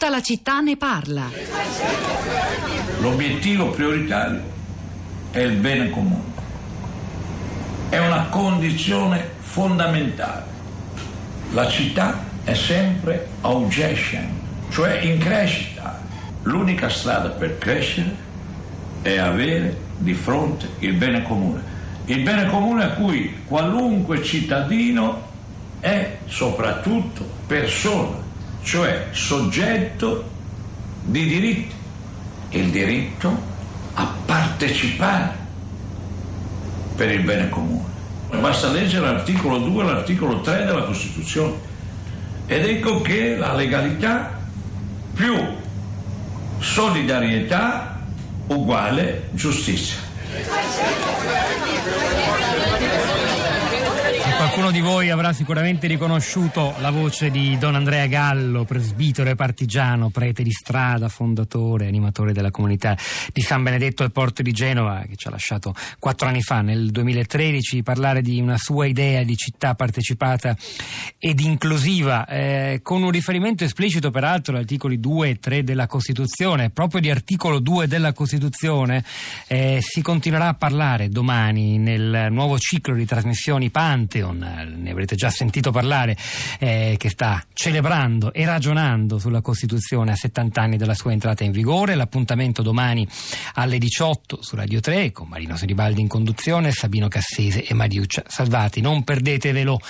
Tutta la città ne parla. L'obiettivo prioritario è il bene comune. È una condizione fondamentale. La città è sempre augestion, cioè in crescita. L'unica strada per crescere è avere di fronte il bene comune. Il bene comune a cui qualunque cittadino è soprattutto persona, cioè soggetto di diritti. Il diritto a partecipare per il bene comune. Basta leggere l'articolo 2 e l'articolo 3 della Costituzione ed ecco che la legalità più solidarietà uguale giustizia. Qualcuno di voi avrà sicuramente riconosciuto la voce di Don Andrea Gallo, presbitero e partigiano, prete di strada, fondatore, animatore della comunità di San Benedetto al porto di Genova, che ci ha lasciato quattro anni fa, nel 2013, parlare di una sua idea di città partecipata ed inclusiva, eh, con un riferimento esplicito peraltro agli articoli 2 e 3 della Costituzione. Proprio di articolo 2 della Costituzione eh, si continuerà a parlare domani nel nuovo ciclo di trasmissioni Pantheon ne avrete già sentito parlare, eh, che sta celebrando e ragionando sulla Costituzione a 70 anni dalla sua entrata in vigore. L'appuntamento domani alle 18 su Radio 3 con Marino Seribaldi in conduzione, Sabino Cassese e Mariuccia Salvati. Non perdetevelo.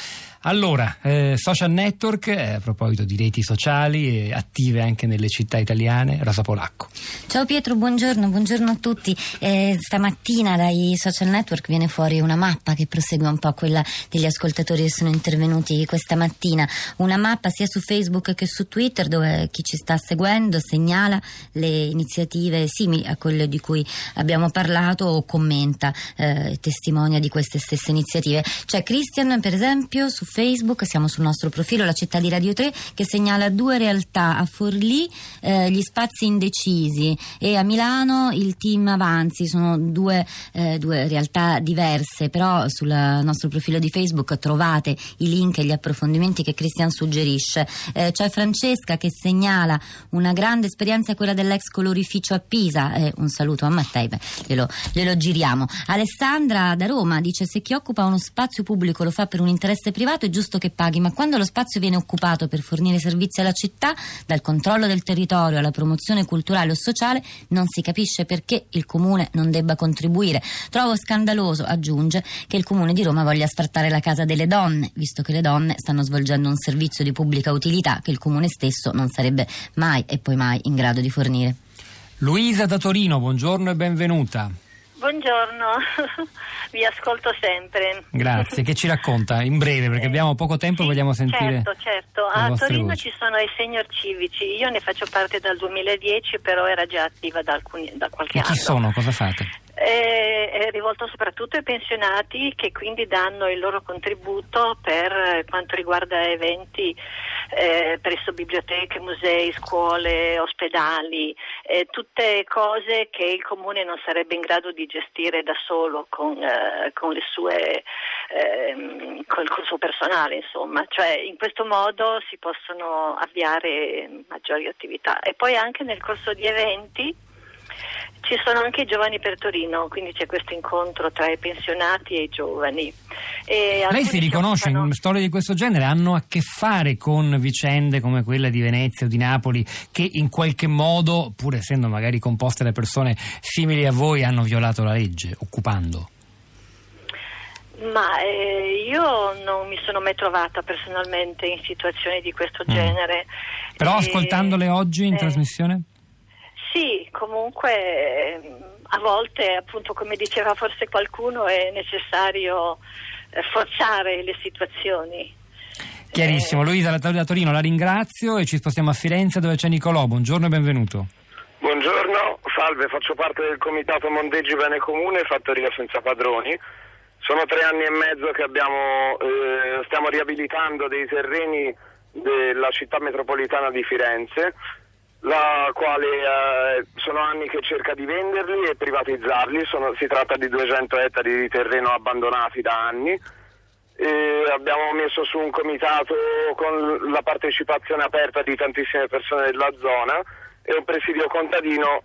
Allora, eh, social network, eh, a proposito di reti sociali, eh, attive anche nelle città italiane, Rosa Polacco. Ciao Pietro, buongiorno, buongiorno a tutti. Eh, stamattina dai social network viene fuori una mappa che prosegue un po' quella degli ascoltatori che sono intervenuti questa mattina. Una mappa sia su Facebook che su Twitter dove chi ci sta seguendo segnala le iniziative simili a quelle di cui abbiamo parlato o commenta eh, testimonia di queste stesse iniziative. C'è Christian, per esempio, su Facebook, siamo sul nostro profilo La città di Radio 3 che segnala due realtà, a Forlì eh, gli spazi indecisi e a Milano il team Avanzi, sono due, eh, due realtà diverse, però sul nostro profilo di Facebook trovate i link e gli approfondimenti che Cristian suggerisce. Eh, c'è Francesca che segnala una grande esperienza quella dell'ex colorificio a Pisa, un saluto a Mattei, beh, glielo, glielo giriamo. Alessandra da Roma dice se chi occupa uno spazio pubblico lo fa per un interesse privato privato è giusto che paghi, ma quando lo spazio viene occupato per fornire servizi alla città, dal controllo del territorio alla promozione culturale o sociale, non si capisce perché il comune non debba contribuire. Trovo scandaloso, aggiunge, che il comune di Roma voglia sfrattare la casa delle donne, visto che le donne stanno svolgendo un servizio di pubblica utilità che il comune stesso non sarebbe mai e poi mai in grado di fornire. Luisa da Torino, buongiorno e benvenuta. Buongiorno, vi ascolto sempre. Grazie, che ci racconta in breve perché abbiamo poco tempo e sì, vogliamo sentire. Certo, certo. A Torino voci. ci sono i senior civici, io ne faccio parte dal 2010, però era già attiva da, alcuni, da qualche e anno. Chi sono? Cosa fate? Rivolto soprattutto ai pensionati che quindi danno il loro contributo per quanto riguarda eventi eh, presso biblioteche, musei, scuole, ospedali, eh, tutte cose che il comune non sarebbe in grado di gestire da solo con, eh, con, sue, ehm, col, col suo personale, insomma. Cioè, in questo modo si possono avviare maggiori attività. E poi anche nel corso di eventi ci sono anche i giovani per Torino, quindi c'è questo incontro tra i pensionati e i giovani. E Lei si riconosce in storie di questo genere? Hanno a che fare con vicende come quella di Venezia o di Napoli che in qualche modo, pur essendo magari composte da persone simili a voi, hanno violato la legge, occupando? Ma eh, io non mi sono mai trovata personalmente in situazioni di questo mm. genere. Però e, ascoltandole oggi in eh, trasmissione? Sì, comunque ehm, a volte, appunto, come diceva forse qualcuno, è necessario eh, forzare le situazioni. Chiarissimo, eh, Luisa da Torino la ringrazio e ci spostiamo a Firenze dove c'è Nicolò. Buongiorno e benvenuto. Buongiorno, salve, faccio parte del comitato Mondeggi Bene Comune, Fattoria Senza Padroni. Sono tre anni e mezzo che abbiamo, eh, stiamo riabilitando dei terreni della città metropolitana di Firenze la quale eh, sono anni che cerca di venderli e privatizzarli, sono, si tratta di 200 ettari di terreno abbandonati da anni E abbiamo messo su un comitato con la partecipazione aperta di tantissime persone della zona e un presidio contadino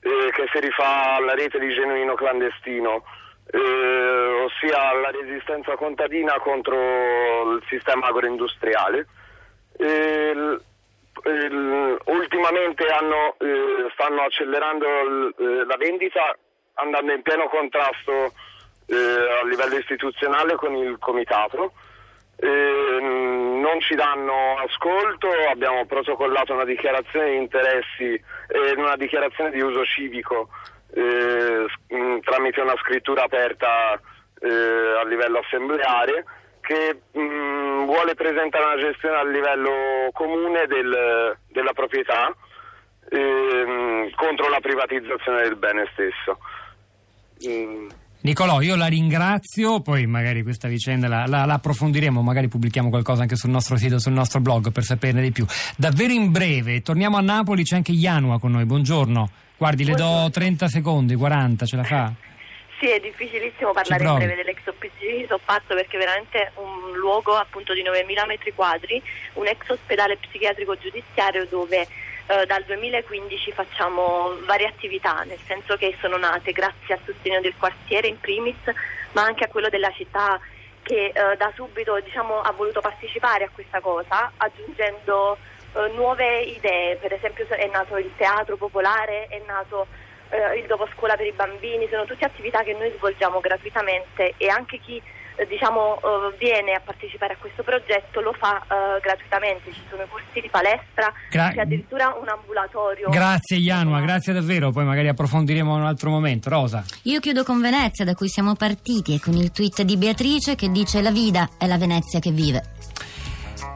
eh, che si rifà alla rete di genuino clandestino, eh, ossia la resistenza contadina contro il sistema agroindustriale. Il, il, ultimamente hanno, eh, stanno accelerando il, eh, la vendita andando in pieno contrasto eh, a livello istituzionale con il comitato. Eh, non ci danno ascolto, abbiamo protocollato una dichiarazione di interessi e una dichiarazione di uso civico eh, tramite una scrittura aperta eh, a livello assembleare che mh, vuole presentare una gestione a livello comune del, della proprietà ehm, contro la privatizzazione del bene stesso. Mm. Nicolò, io la ringrazio, poi magari questa vicenda la, la, la, approfondiremo, magari pubblichiamo qualcosa anche sul nostro sito, sul nostro blog per saperne di più. Davvero in breve, torniamo a Napoli, c'è anche Ianua con noi, buongiorno. Guardi, le do 30 secondi, 40, ce la fa? Sì, è difficilissimo parlare in breve dell'ex OPC di Soppazzo perché è veramente un luogo appunto di 9.000 metri quadri, un ex ospedale psichiatrico giudiziario dove eh, dal 2015 facciamo varie attività, nel senso che sono nate grazie al sostegno del quartiere in primis, ma anche a quello della città che eh, da subito diciamo, ha voluto partecipare a questa cosa, aggiungendo eh, nuove idee, per esempio è nato il teatro popolare, è nato eh, il dopo scuola per i bambini, sono tutte attività che noi svolgiamo gratuitamente e anche chi eh, diciamo, eh, viene a partecipare a questo progetto lo fa eh, gratuitamente, ci sono corsi di palestra, Gra- c'è addirittura un ambulatorio. Grazie Ianua, grazie davvero, poi magari approfondiremo in un altro momento. Rosa. Io chiudo con Venezia da cui siamo partiti e con il tweet di Beatrice che dice la vita è la Venezia che vive.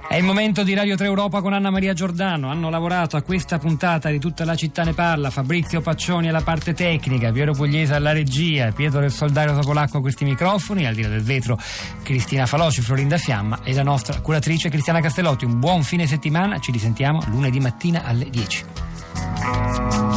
È il momento di Radio 3 Europa con Anna Maria Giordano. Hanno lavorato a questa puntata di Tutta la città ne parla. Fabrizio Paccioni alla parte tecnica, Piero Pugliese alla regia, Pietro del Soldario Topolacco a questi microfoni, al di là del vetro Cristina Faloci, Florinda Fiamma e la nostra curatrice Cristiana Castellotti. Un buon fine settimana, ci risentiamo lunedì mattina alle 10.